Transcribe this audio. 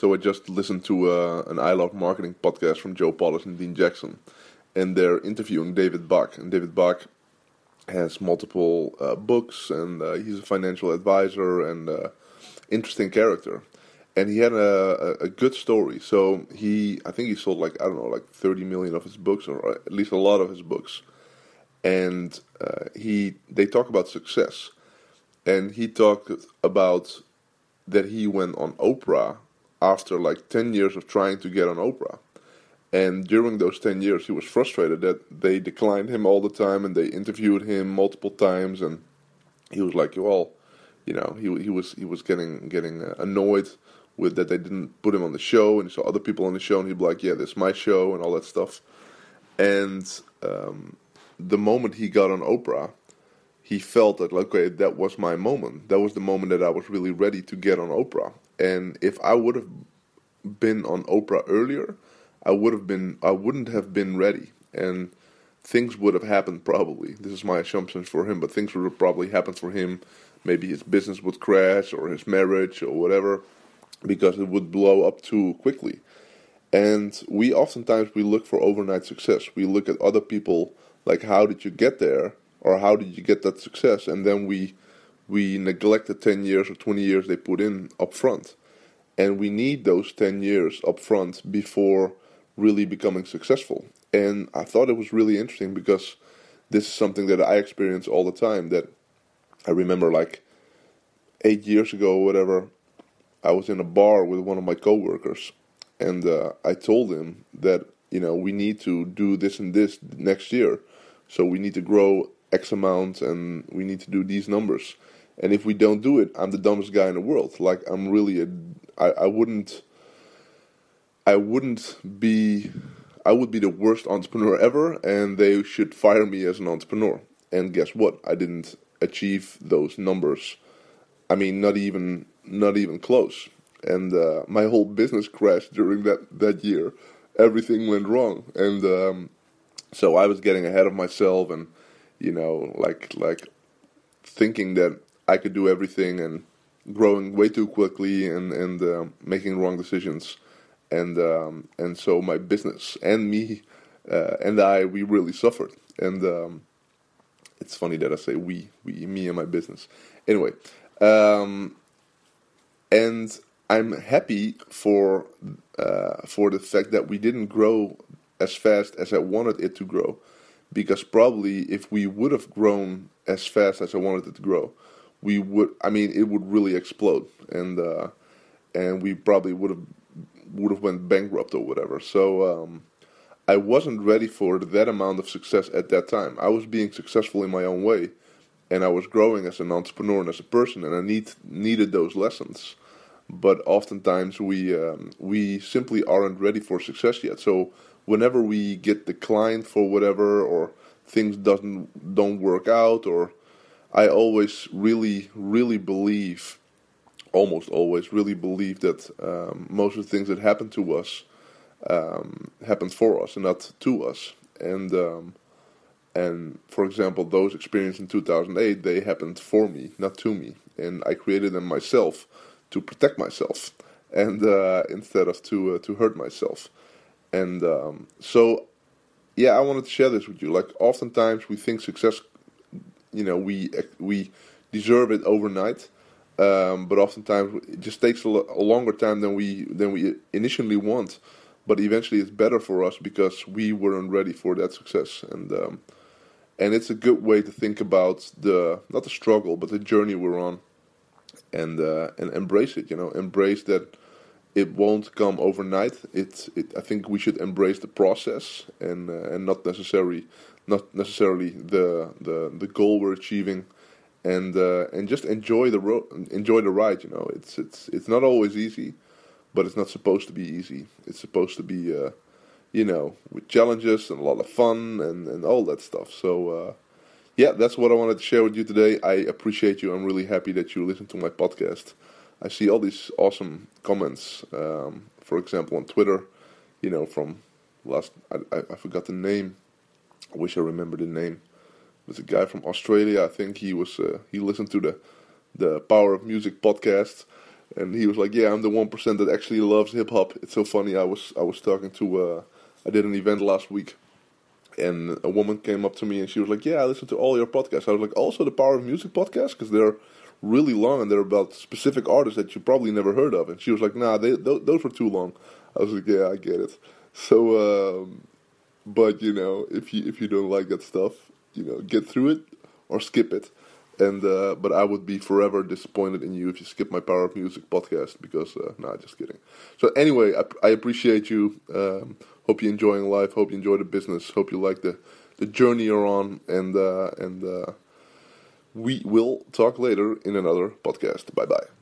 so I just listened to uh, an I Love Marketing podcast from Joe Polish and Dean Jackson, and they're interviewing David Bach. And David Bach has multiple uh, books, and uh, he's a financial advisor and uh, interesting character. And he had a, a, a, good story. So he, I think he sold like I don't know, like thirty million of his books, or at least a lot of his books. And uh, he, they talk about success, and he talked about that he went on Oprah after like 10 years of trying to get on Oprah. And during those 10 years, he was frustrated that they declined him all the time and they interviewed him multiple times. And he was like, well, you know, he, he was he was getting getting uh, annoyed with that they didn't put him on the show. And he saw other people on the show and he'd be like, yeah, this is my show and all that stuff. And um, the moment he got on Oprah, he felt that okay that was my moment that was the moment that i was really ready to get on oprah and if i would have been on oprah earlier i would have been i wouldn't have been ready. And things would have happened probably. This is my assumptions for him but things would have probably happened for him. Maybe his business would crash or his marriage or whatever because it would blow up too quickly. And we oftentimes we look for overnight success. We look at other people like how did you get there? Or how did you get that success? And then we we neglect the 10 years or 20 years they put in up front. And we need those 10 years up front before really becoming successful. And I thought it was really interesting because this is something that I experience all the time that I remember like 8 years ago or whatever I was in a bar with one of my coworkers and uh, I told him that you know we need to do this and this next year so we need to grow X amount and we need to do these numbers. And if we don't do it, I'm the dumbest guy in the world. Like I'm really a, I, I wouldn't, I wouldn't be, I would be the worst entrepreneur ever, and they should fire me as an entrepreneur. And guess what? I didn't achieve those numbers. I mean, not even, not even close. And uh, my whole business crashed during that that year. Everything went wrong, and um, so I was getting ahead of myself and you know, like like thinking that I could do everything and growing way too quickly and and uh, making wrong decisions, and um, and so my business and me uh, and I we really suffered. And um, it's funny that I say we we me and my business. Anyway, um, and I'm happy for uh, for the fact that we didn't grow as fast as I wanted it to grow because probably if we would have grown as fast as I wanted it to grow, we would. I mean, it would really explode, and uh, and we probably would have would have went bankrupt or whatever. So um, I wasn't ready for that amount of success at that time. I was being successful in my own way, and I was growing as an entrepreneur and as a person, and I need needed those lessons. But oftentimes we um, we simply aren't ready for success yet. So whenever we get declined for whatever or things doesn't don't work out or I always really really believe almost always really believe that um, most of the things that happen to us um, happen for us and not to us. And um, and for example those experiences in 2008 they happened for me not to me. And I created them myself to protect myself and uh, instead of to uh, to hurt myself. And um, so, yeah, I wanted to share this with you. Like, oftentimes we think success, you know, we we deserve it overnight, um, but oftentimes it just takes a, a, longer time than we than we initially want. But eventually, it's better for us because we weren't ready for that success, and um, and it's a good way to think about the not the struggle, but the journey we're on, and uh, and embrace it. You know, embrace that it won't come overnight. It, it, I think we should embrace the process and uh, and not necessarily not necessarily the the, the goal we're achieving, and uh, and just enjoy the ro- enjoy the ride. You know, it's it's it's not always easy, but it's not supposed to be easy. It's supposed to be, uh, you know, with challenges and a lot of fun and and all that stuff. So. Uh, yeah, that's what I wanted to share with you today. I appreciate you. I'm really happy that you listen to my podcast. I see all these awesome comments. Um, for example, on Twitter, you know, from last I, I, forgot the name. I wish I remembered the name. It was a guy from Australia. I think he was uh, he listened to the the Power of Music podcast, and he was like, "Yeah, I'm the one percent that actually loves hip hop." It's so funny. I was I was talking to uh, I did an event last week, and a woman came up to me and she was like, "Yeah, I listen to all your podcasts." I was like, "Also the Power of Music podcast because they're really long and they're about specific artists that you probably never heard of." And she was like, "Nah, they, th- those were too long." I was like, "Yeah, I get it." So, um, but you know, if you if you don't like that stuff, you know, get through it or skip it. And uh, but I would be forever disappointed in you if you skip my Power of Music podcast because uh, nah, just kidding. So anyway, I, I appreciate you. Um, hope you're enjoying life. Hope you enjoy the business. Hope you like the the journey you're on. And uh, and uh, we will talk later in another podcast. Bye bye.